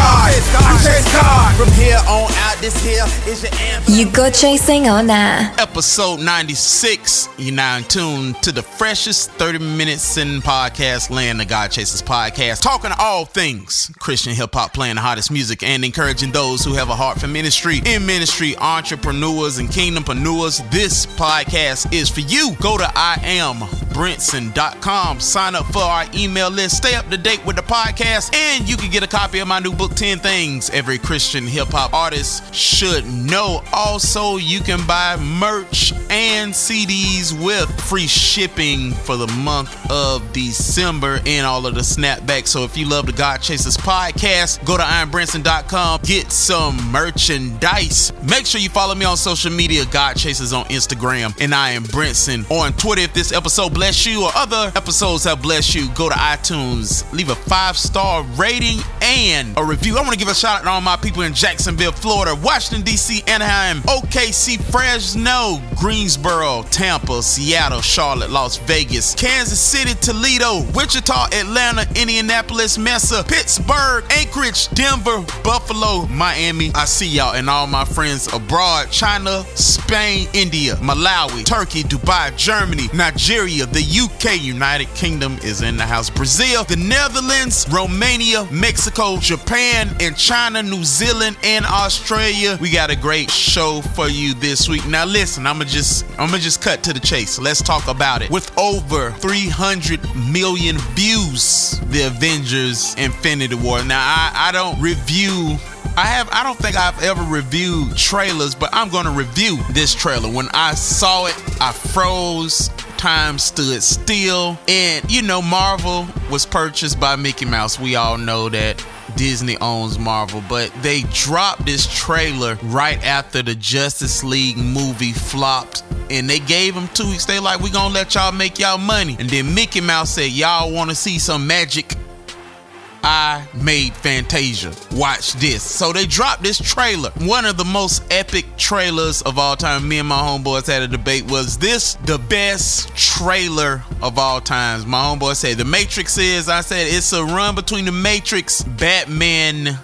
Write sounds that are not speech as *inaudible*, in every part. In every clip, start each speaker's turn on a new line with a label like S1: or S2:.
S1: God. I chase God. From here on out, this here is your anthem.
S2: You go chasing on nah?
S3: Episode 96. You're now in tune to the freshest 30 minutes in podcast land, the God Chasers podcast. Talking all things Christian hip hop, playing the hottest music, and encouraging those who have a heart for ministry, in ministry, entrepreneurs, and kingdompreneurs. This podcast is for you. Go to IamBrinson.com, sign up for our email list, stay up to date with the podcast, and you can get a copy of my new book, 10 Things Every Christian Hip Hop Artist Should Know. Also, you can buy merch and CDs with free shipping for the month of December and all of the snapbacks. So if you love the God Chasers podcast, go to IamBrinson.com, get some merchandise. Make sure you follow me on social media, God Chasers on Instagram, and I am Brinson on Twitter. If this episode bless you or other episodes have blessed you, go to iTunes, leave a five star rating and a review. I want to give a shout out to all my people in Jacksonville, Florida, Washington, D.C., Anaheim, OKC, Fresno, Greensboro, Tampa, Seattle, Charlotte, Las Vegas, Kansas City, Toledo, Wichita, Atlanta, Indianapolis, Mesa, Pittsburgh, Anchorage, Denver, Buffalo, Miami. I see y'all and all my friends abroad China, Spain, India, Malawi, Turkey, Dubai, Germany, Nigeria, the UK, United Kingdom is in the house, Brazil, the Netherlands, Romania, Mexico, Japan, and in China, New Zealand, and Australia. We got a great show for you this week. Now listen, I'ma just I'ma just cut to the chase. Let's talk about it. With over 300 million views, the Avengers Infinity War. Now I, I don't review I have I don't think I've ever reviewed trailers, but I'm gonna review this trailer. When I saw it, I froze, time stood still. And you know, Marvel was purchased by Mickey Mouse. We all know that. Disney owns Marvel, but they dropped this trailer right after the Justice League movie flopped. And they gave them two weeks. They like, we gonna let y'all make y'all money. And then Mickey Mouse said, y'all wanna see some magic I made Fantasia. Watch this. So they dropped this trailer. One of the most epic trailers of all time. Me and my homeboys had a debate. Was this the best trailer of all times? My homeboy said The Matrix is. I said it's a run between The Matrix, Batman,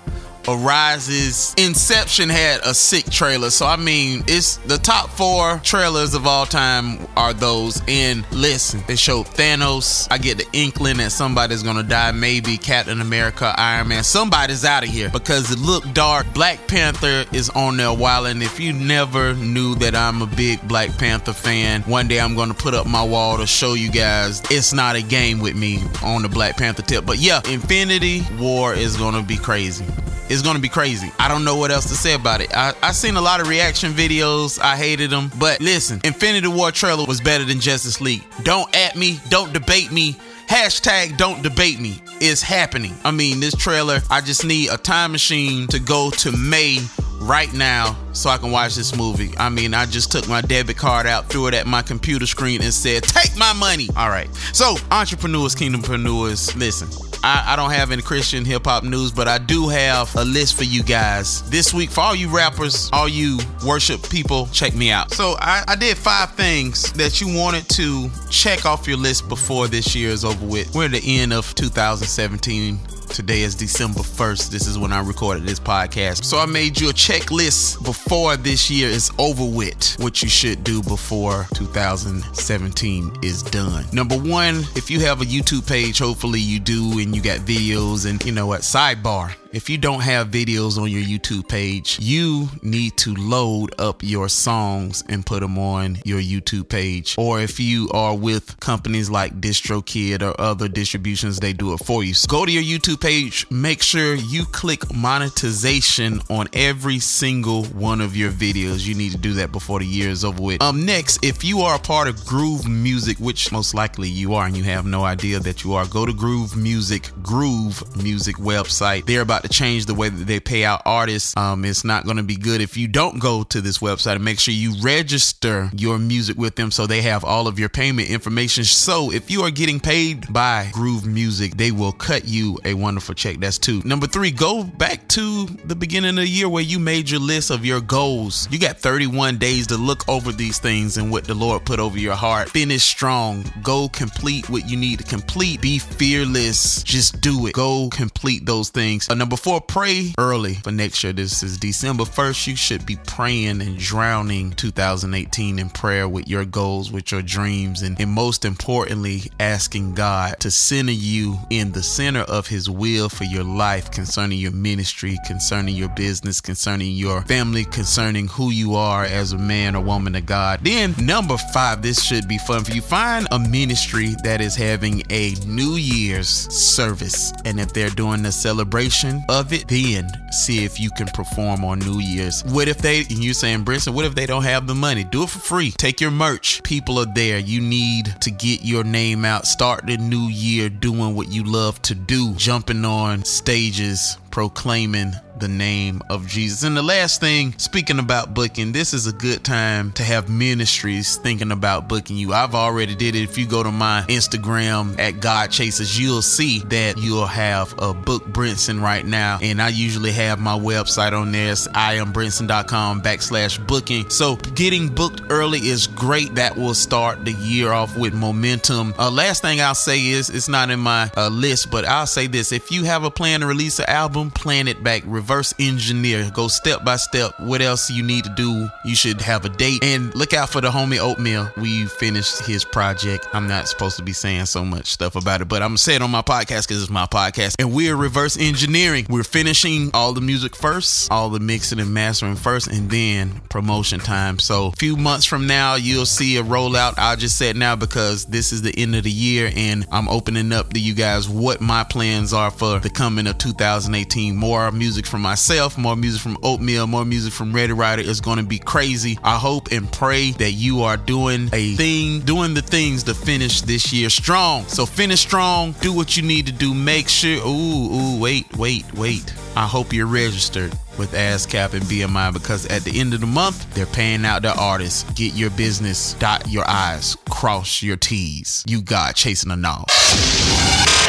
S3: Arises. Inception had a sick trailer. So I mean, it's the top four trailers of all time are those. And listen, they showed Thanos. I get the inkling that somebody's gonna die. Maybe Captain America, Iron Man. Somebody's out of here because it looked dark. Black Panther is on there while and if you never knew that I'm a big Black Panther fan, one day I'm gonna put up my wall to show you guys it's not a game with me on the Black Panther tip. But yeah, Infinity War is gonna be crazy it's gonna be crazy. I don't know what else to say about it. I, I seen a lot of reaction videos. I hated them. But listen, Infinity War trailer was better than Justice League. Don't at me, don't debate me. Hashtag don't debate me. It's happening. I mean, this trailer, I just need a time machine to go to May right now so I can watch this movie. I mean, I just took my debit card out, threw it at my computer screen, and said, Take my money. All right. So, entrepreneurs, kingdompreneurs, listen. I, I don't have any Christian hip hop news, but I do have a list for you guys this week. For all you rappers, all you worship people, check me out. So I, I did five things that you wanted to check off your list before this year is over with. We're at the end of 2017. Today is December 1st. This is when I recorded this podcast. So I made you a checklist before this year is over with, what you should do before 2017 is done. Number one, if you have a YouTube page, hopefully you do, and you got videos, and you know what? Sidebar. If you don't have videos on your YouTube page, you need to load up your songs and put them on your YouTube page. Or if you are with companies like DistroKid or other distributions, they do it for you. So go to your YouTube page, make sure you click monetization on every single one of your videos. You need to do that before the year is over with. Um, next, if you are a part of Groove Music, which most likely you are, and you have no idea that you are, go to Groove Music, Groove Music website. They're about about to change the way that they pay out artists. Um, it's not going to be good if you don't go to this website and make sure you register your music with them so they have all of your payment information. So if you are getting paid by Groove Music, they will cut you a wonderful check. That's two. Number three, go back to the beginning of the year where you made your list of your goals. You got 31 days to look over these things and what the Lord put over your heart. Finish strong. Go complete what you need to complete. Be fearless. Just do it. Go complete those things. Uh, four, pray early for next year. This is December 1st. You should be praying and drowning 2018 in prayer with your goals, with your dreams, and, and most importantly, asking God to center you in the center of His will for your life concerning your ministry, concerning your business, concerning your family, concerning who you are as a man or woman of God. Then, number five, this should be fun for you. Find a ministry that is having a New Year's service. And if they're doing a celebration of it, then see if you can perform on New Year's. What if they, you're saying, Brinson, what if they don't have the money? Do it for free. Take your merch. People are there. You need to get your name out. Start the new year doing what you love to do, jumping on stages, proclaiming the name of Jesus. And the last thing, speaking about booking, this is a good time to have ministries thinking about booking you. I've already did it. If you go to my Instagram at God Chasers, you'll see that you'll have a book Brinson right now. And I usually have my website on there. It's iambrinson.com backslash booking. So getting booked early is great. That will start the year off with momentum. Uh, last thing I'll say is it's not in my uh, list, but I'll say this. If you have a plan to release an album, plan it back, reverse engineer, go step by step. What else you need to do? You should have a date and look out for the homie Oatmeal. We finished his project. I'm not supposed to be saying so much stuff about it, but I'm gonna say it on my podcast because it's my podcast. And we're reverse engineering. We're finishing all the music first, all the mixing and mastering first, and then promotion time. So a few months from now, you'll see a rollout. I'll just say it now because this is the end of the year and I'm opening up to you guys what my plans are for the coming of 2018. More music from myself, more music from Oatmeal, more music from Ready Rider is going to be crazy. I hope and pray that you are doing a thing, doing the things to finish this year strong. So finish strong, do what you need to do. Make sure, ooh, ooh, wait, wait, wait. I hope you're registered with ASCAP and BMI because at the end of the month, they're paying out their artists. Get your business, dot your I's, cross your T's. You got chasing a knob.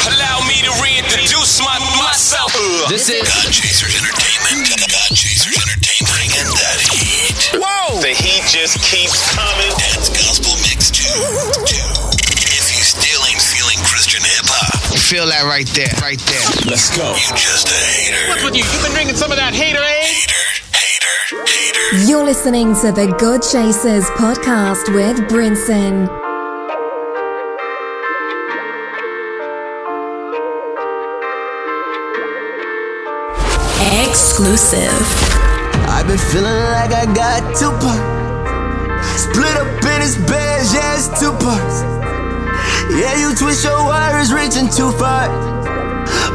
S4: Allow me to reintroduce my, myself.
S5: This is
S6: God Chasers Entertainment. God Chasers Entertainment. Bringing that heat.
S4: Whoa! The heat just keeps coming.
S6: That's Gospel Mix 2. If you still ain't feeling Christian hip hop,
S5: feel that right there, right there.
S4: Let's go.
S6: you just a hater.
S7: What's with you? You've been drinking some of that hater aid?
S6: Hater, hater, hater.
S2: You're listening to the God Chasers podcast with Brinson. Exclusive.
S8: I've been feeling like I got two parts. Split up in his bed, yeah, it's two parts. Yeah, you twist your wires, reaching too far.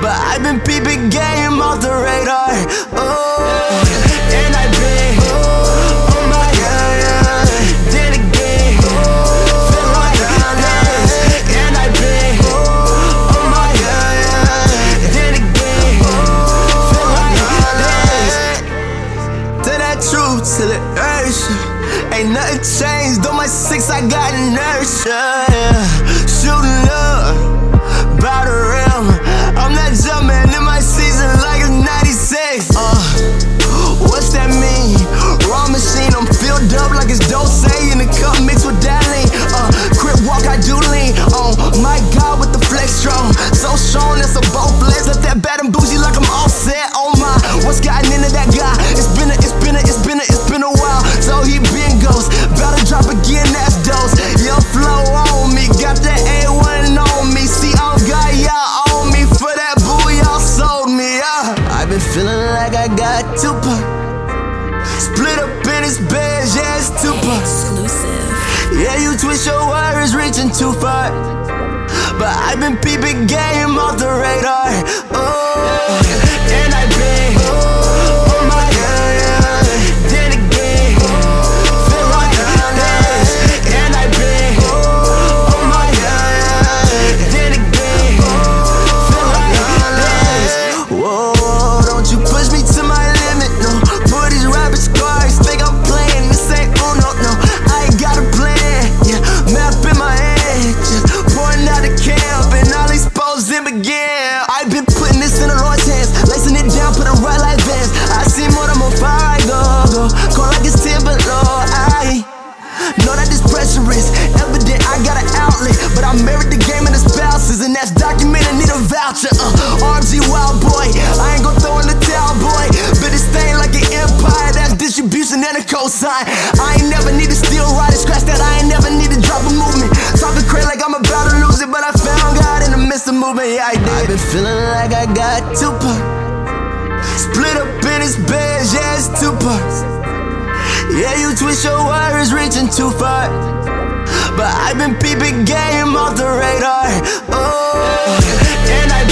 S8: But I've been peeping game off the radar. Oh, and I've been, inertia. Twist your wires, reaching too far. But I've been peeping game off the radar. Oh, and I've been, oh voucher. Uh, RG Wild Boy, I ain't gon' throw in the towel, boy. But it's stained like an empire, that's distribution and a cosign. I ain't never need to steal, ride, and scratch that. I ain't never need to drop a movement. Talking crazy like I'm about to lose it, but I found God in the midst of movement, yeah, I did. I've been feeling like I got two parts. Split up in his bed, yeah, it's two parts. Yeah, you twist your wires, reaching too far. But I've been peeping game off the radar. Oh, and I've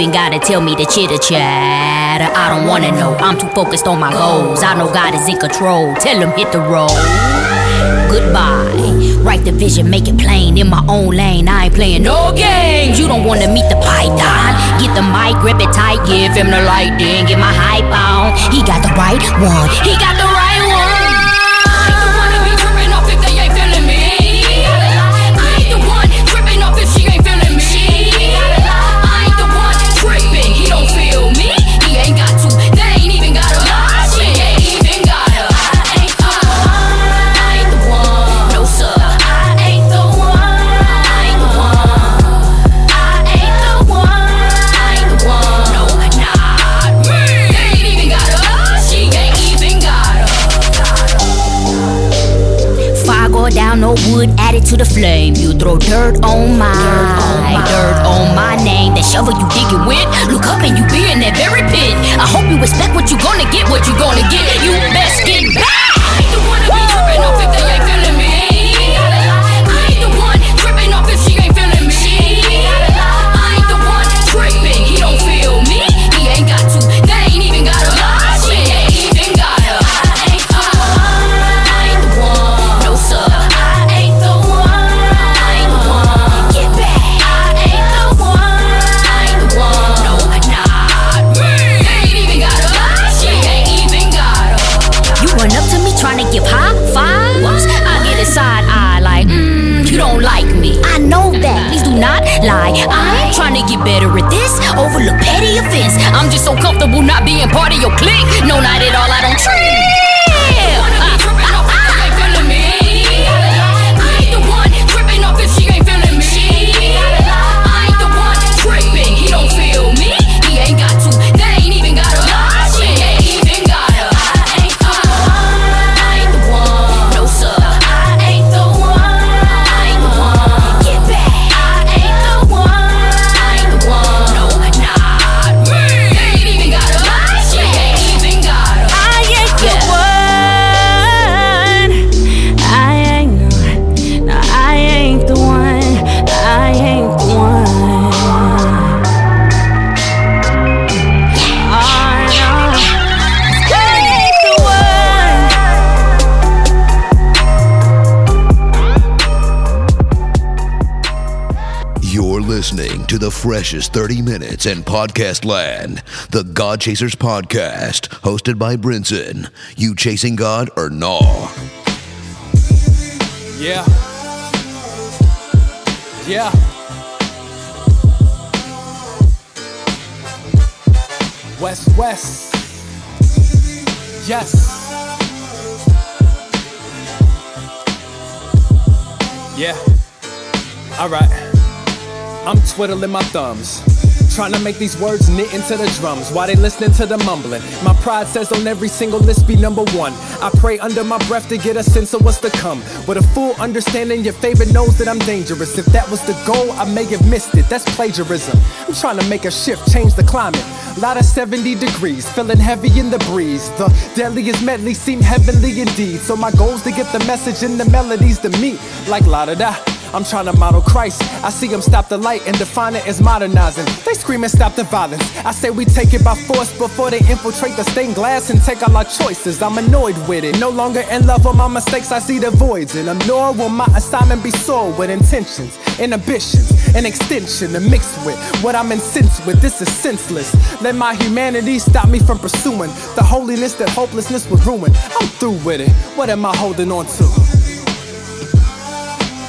S9: even gotta tell me the chitter chatter. I don't wanna know. I'm too focused on my goals. I know God is in control. Tell him hit the road. Goodbye. Write the vision, make it plain. In my own lane, I ain't playing no games. You don't wanna meet the python. Get the mic, grip it tight, give him the light, then get my hype on. He got the right one. He got the wood added to the flame. You throw dirt on my dirt on my name. That shovel you digging with, look up and you be in that very pit. I hope you respect what you gonna get, what you gonna get. You best get back.
S6: Freshest 30 minutes in podcast land. The God Chasers Podcast, hosted by Brinson. You chasing God or no?
S10: Yeah. Yeah. West West. Yes. Yeah. All right. I'm twiddling my thumbs. Trying to make these words knit into the drums while they listening to the mumbling. My pride says on every single list be number one. I pray under my breath to get a sense of what's to come. With a full understanding, your favorite knows that I'm dangerous. If that was the goal, I may have missed it. That's plagiarism. I'm trying to make a shift, change the climate. Lot of 70 degrees, feeling heavy in the breeze. The deadliest medley seem heavenly indeed. So my goal's to get the message and the melodies to meet. Like la da da. I'm trying to model Christ. I see them stop the light and define it as modernizing. They scream and stop the violence. I say we take it by force before they infiltrate the stained glass and take all our choices. I'm annoyed with it. No longer in love with my mistakes, I see the voids in them. Nor will my assignment be soiled with intentions, inhibitions, and extension to mix with what I'm incensed with. This is senseless. Let my humanity stop me from pursuing the holiness that hopelessness would ruin. I'm through with it. What am I holding on to?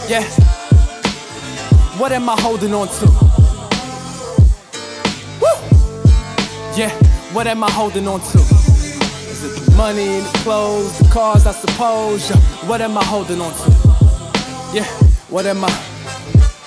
S10: Yeah. What am I holding on to? Woo! Yeah, what am I holding on to? Is it the money, the clothes, the cars, I suppose? Yeah, what am I holding on to? Yeah, what am I?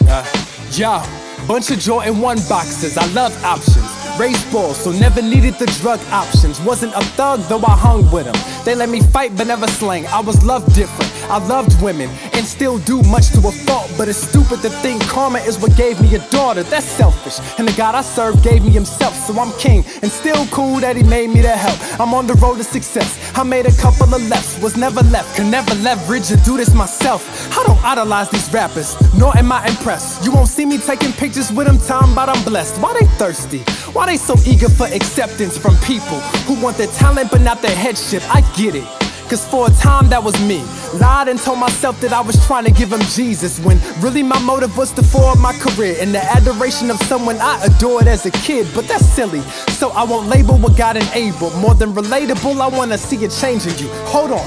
S10: Uh, yo, bunch of Jordan 1 boxes, I love options. Race balls, so never needed the drug options. Wasn't a thug, though I hung with them. They let me fight, but never slang. I was loved different. I loved women and still do much to a fault. But it's stupid to think karma is what gave me a daughter. That's selfish. And the God I serve gave me himself, so I'm king. And still cool that he made me to help. I'm on the road to success. I made a couple of lefts, was never left, Can never leverage or do this myself. I don't idolize these rappers, nor am I impressed. You won't see me taking pictures with them, time, but I'm blessed. Why they thirsty? Why they so eager for acceptance from people who want their talent but not their headship? I get it. Cause for a time that was me. Lied and told myself that I was trying to give him Jesus when really my motive was to forward my career and the adoration of someone I adored as a kid. But that's silly. So I won't label what God enabled. More than relatable, I wanna see it changing you. Hold on.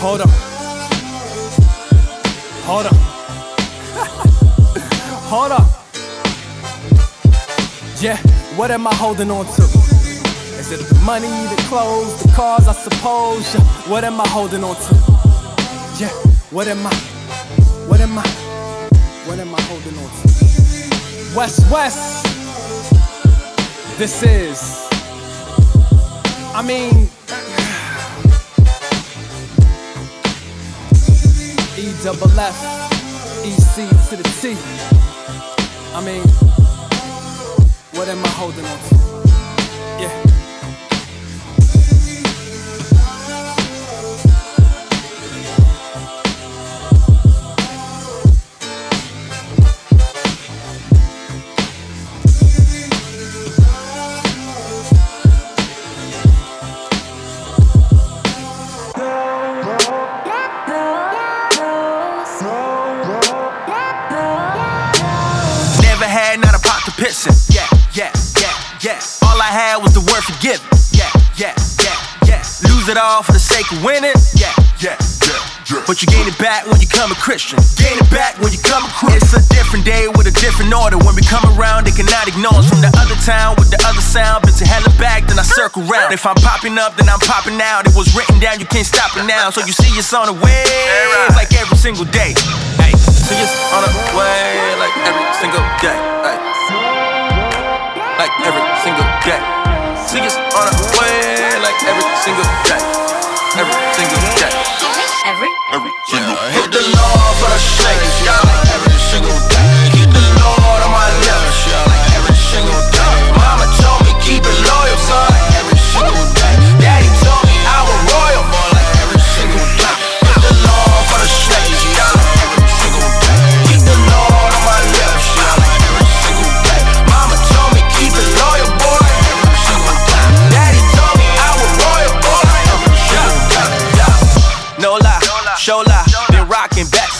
S10: Hold on. Hold on. *laughs* Hold on. Yeah, what am I holding on to? Is it the money, the clothes, the cars, I suppose? Yeah, what am I holding on to? Yeah, what am I? What am I? What am I holding on to? West West. This is. I mean. *sighs* E double F, E C to the T. I mean, what am I holding on to? Yeah.
S11: All for the sake of winning. Yeah, yeah, yeah. yeah. But you gain it back when you come a Christian. Gain it back when you come a Christian. It's a different day with a different order. When we come around, they cannot ignore us. From the other town with the other sound. Been to hella back, then I circle round. If I'm popping up, then I'm popping out. It was written down, you can't stop it now. So you see it's on the way, like every single day. Hey, see it's on the way, like every single day. Hey. Like every single day. See it's on the way, every single day. Every single day.
S9: Every
S11: Every single day. Hit the Lord for the shakes, yeah. Like every single day. Keep the Lord on my lips,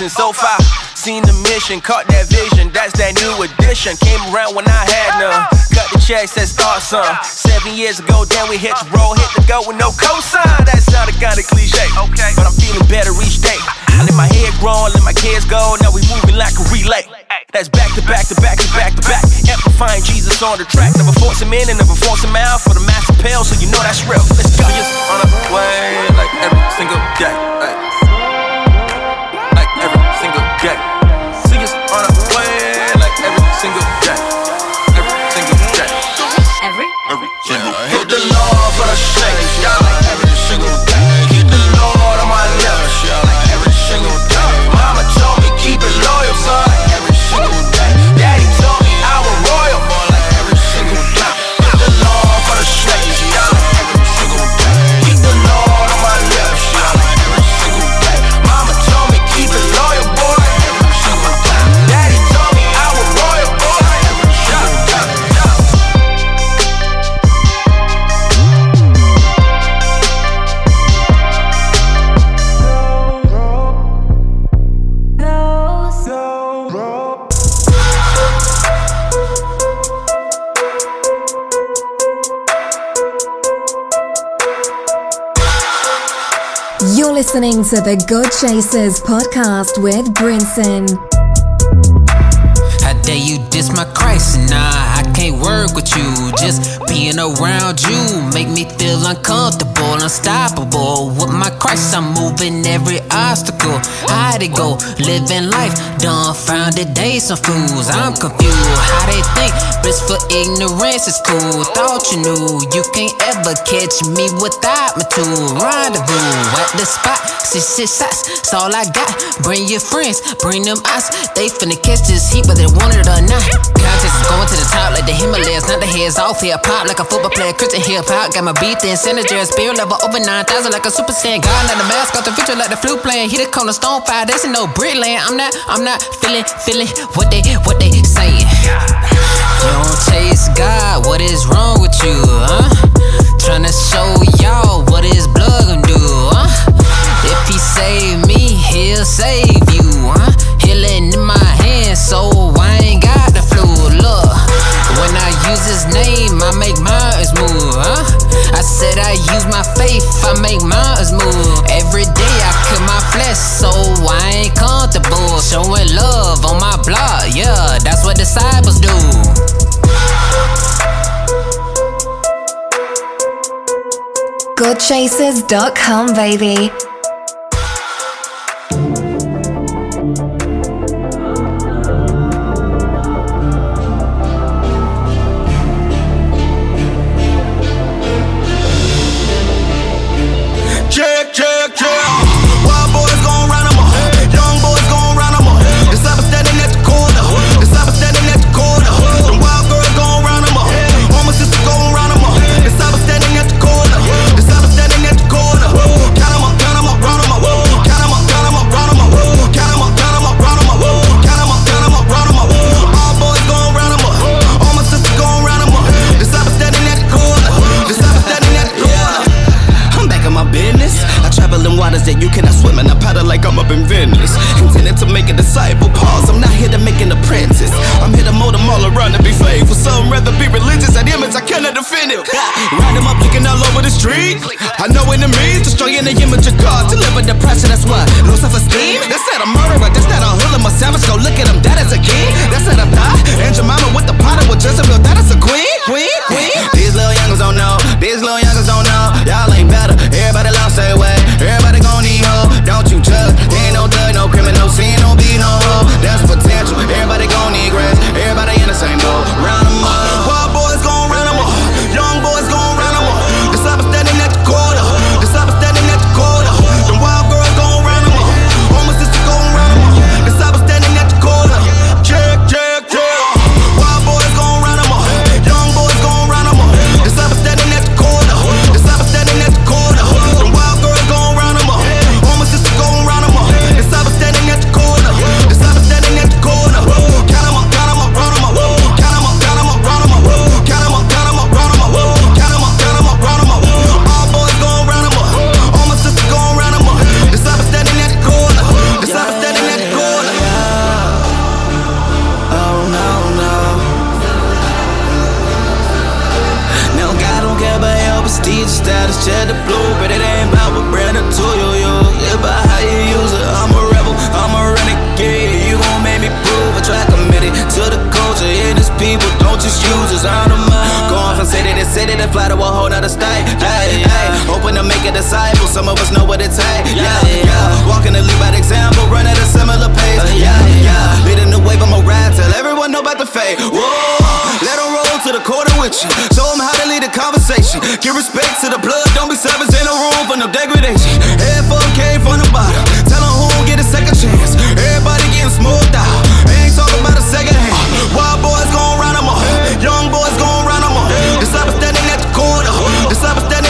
S11: so far. Seen the mission, caught that vision. That's that new addition. Came around when I had none. Cut the checks, that start some. Seven years ago, then we hit the road, hit the go with no cosign. That sounded kinda cliche. Okay. But I'm feeling better each day. I let my head grow, I let my kids go. Now we moving like a relay. That's back to back to back to back to back. Amplifying Jesus on the track. Never force him in and never force him out for the master pale, so you know that's real. Let's go. Just on the way, like every single day. Ay. Lord for
S2: listening to the God Chasers podcast with Brinson.
S12: How dare you diss my Christ? Nah, I can't work with you. Just being around you make me feel uncomfortable, unstoppable. With my Christ, I'm moving every obstacle. How'd it go? Living life, dumbfounded days, some fools. I'm confused. How they think bliss for ignorance is cool. Thought you knew you can't ever catch me without my tool. Rendezvous at the spot, six six shots. That's all I got. Bring your friends, bring them eyes. They finna catch this heat, whether they want it or not. Going to the top like the Himalayas, not the heads off here. Pop like a football player, Christian hip hop. Got my beat in Senator, spirit level over 9,000 like a super saiyan. God, not the mask off the future like the flute playing. He the cornerstone fire, that's no brick land. I'm not, I'm not feeling, feeling what they, what they saying. You don't chase God, what is wrong with you, huh? Tryna show y'all what his blood gon' do, huh? If he save me, he'll save you, huh? Healing in my hands, so faith, I make mountains move. Every day I kill my flesh, so I ain't comfortable. Showing love on my blog, yeah, that's what disciples do.
S8: Godchasers.com, baby.
S13: Prestige, status, check the blue, but it ain't about what brand or tool you use. It's about how you use it. I'm a rebel, I'm a renegade. You gon' make me prove I try committed to the culture. Yeah, these people don't just use us. Mind. Go off and say that it's city to fly to a whole nother state. Hey, hey, hoping to make a disciple. Some of us know what it takes. Yeah, yeah. Walking to lead by example, run at a similar pace. Uh, yeah, yeah. Leading the wave, I'ma ride till everyone know about the fate. Whoa, let 'em roll to the quarter with you. Show 'em how to lead a conversation. Give respect to the blood, don't be savage in the room for no degradation. Head for came from the bottom. Tell 'em who get a second chance. Everybody getting smoked out. Ain't talking about a second hand.
S14: Wild boys The cyber standing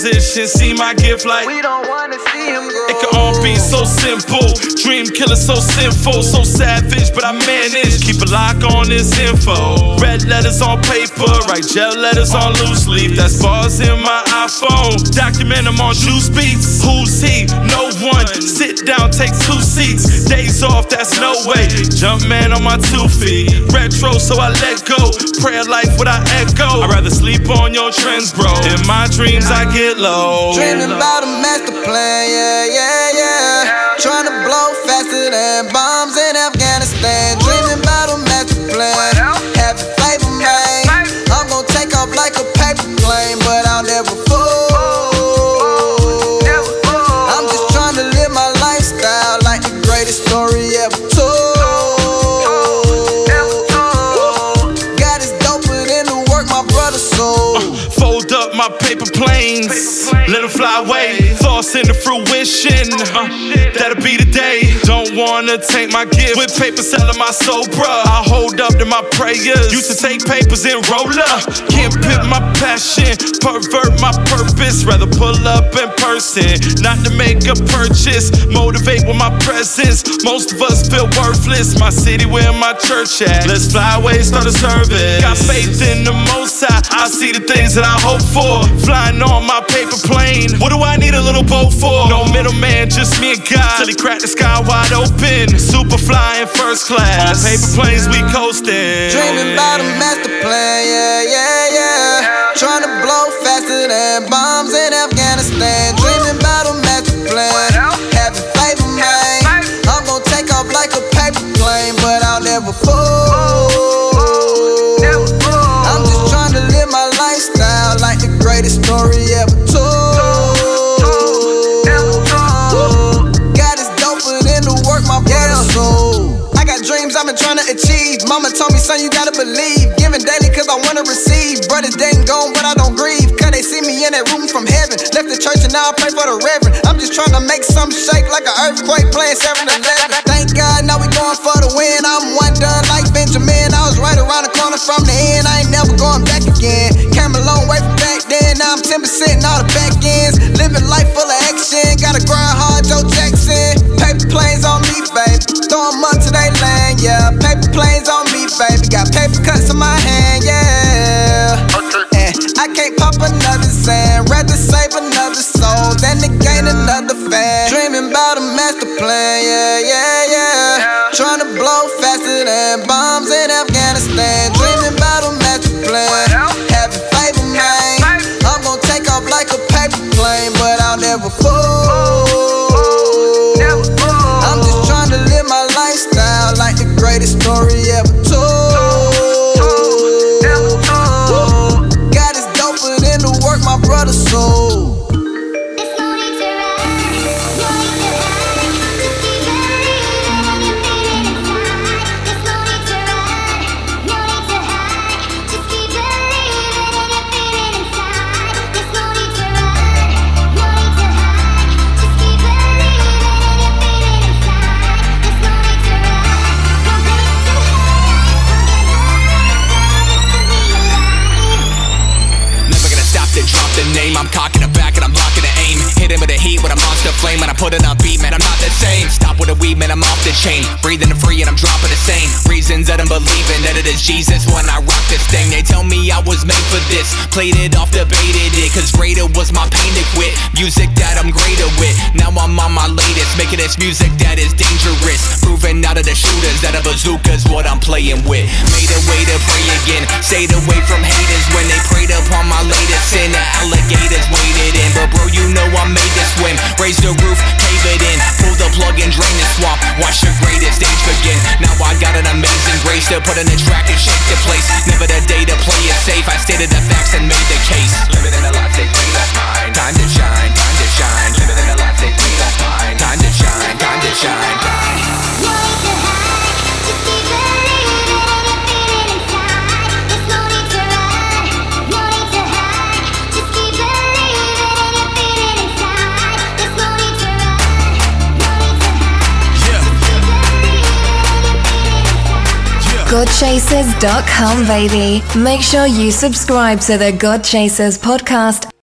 S15: Opposition see my gift like.
S16: We don't go.
S15: It can all be so simple. Dream killer, so sinful, so savage, but I manage. Keep a lock on this info. Red letters on paper, write gel letters on loose leaf. That's bars in my iPhone. Document them on juice beats. Who's he? No one. Sit down, take two seats. Days off, that's no way. Jump man on my two feet. Retro, so I let go. Prayer life without echo. I'd rather sleep on your trends, bro. In my dreams, I get low.
S16: Dreaming about a master plan, yeah, yeah, yeah. Trying to blow faster than bombs in Afghanistan. Dreaming about a master plan. Having faith in me. I'm gonna take off like a paper plane, but I'll never fall. I'm just trying to live my lifestyle like the greatest story ever told. God is doper than the work my brother sold.
S15: Fold up my paper planes, let them fly away. Thoughts into fruition, uh, that'll be the day. Don't wanna take my gift with paper selling my soul, bruh. I hold up to my prayers. Used to take papers and roll up. Can't pit my passion, pervert my purpose. Rather pull up in person, not to make a purchase. Motivate with my presence. Most of us feel worthless. My city where my church at. Let's fly away, start a service. Got faith in the most high. I see the things that I hope for. Flying on my paper plane. What do I need a little boat for? No middleman, just me and God. Till he crack the sky wide open. Super flying first class. On paper planes, we coasting.
S16: Dreaming about a master plan, yeah, yeah, yeah. Trying to blow faster than bombs in Afghanistan. Dreaming about a master plan. Having faith in me. I'm gonna take off like a paper plane, but I'll never fall. I'm just trying to live my lifestyle like the greatest story ever I've been trying to achieve. Mama told me, son, you gotta believe. Giving daily cause I wanna receive. Brothers didn't gone, but I don't grieve. Cause they see me in that room from heaven. Left the church and now I pray for the reverend. I'm just trying to make some shake like an earthquake playing 7 11. Thank God, now we going for the win. I'm one done like Benjamin. I was right around the corner from the end. I ain't never going back again. Came a long way from back then. Now I'm 10% in all the back ends. Living life full of to gain another fan. Dreaming about a master plan, yeah, yeah, yeah. Trying to blow faster than bombs in Afghanistan. Dreaming about a master plan. Having faith in me. I'm gonna take off like a paper plane, but I'll never fall. I'm just trying to live my lifestyle like the greatest story ever told.
S17: Played it off, debated it. Cause greater was my pain to quit. Music that I'm greater with. Now I'm on Making this music that is dangerous. Proving out of the shooters that a bazooka's what I'm playing with. Made a way to pray again. Stayed away from haters when they preyed upon my latest sin. The alligators waited in. But bro, you know I made this swim. Raise the roof, cave it in. Pull the plug and drain the swamp. Watch the greatest stage begin. Now I got an amazing grace to put in the track and shake the place. Never the day to play it safe. I stated the facts and made the case. Living in a life that's mine. Time to shine, time to shine. Living in a life they
S2: Godchasers.com, baby. Make sure you subscribe to the God Chasers podcast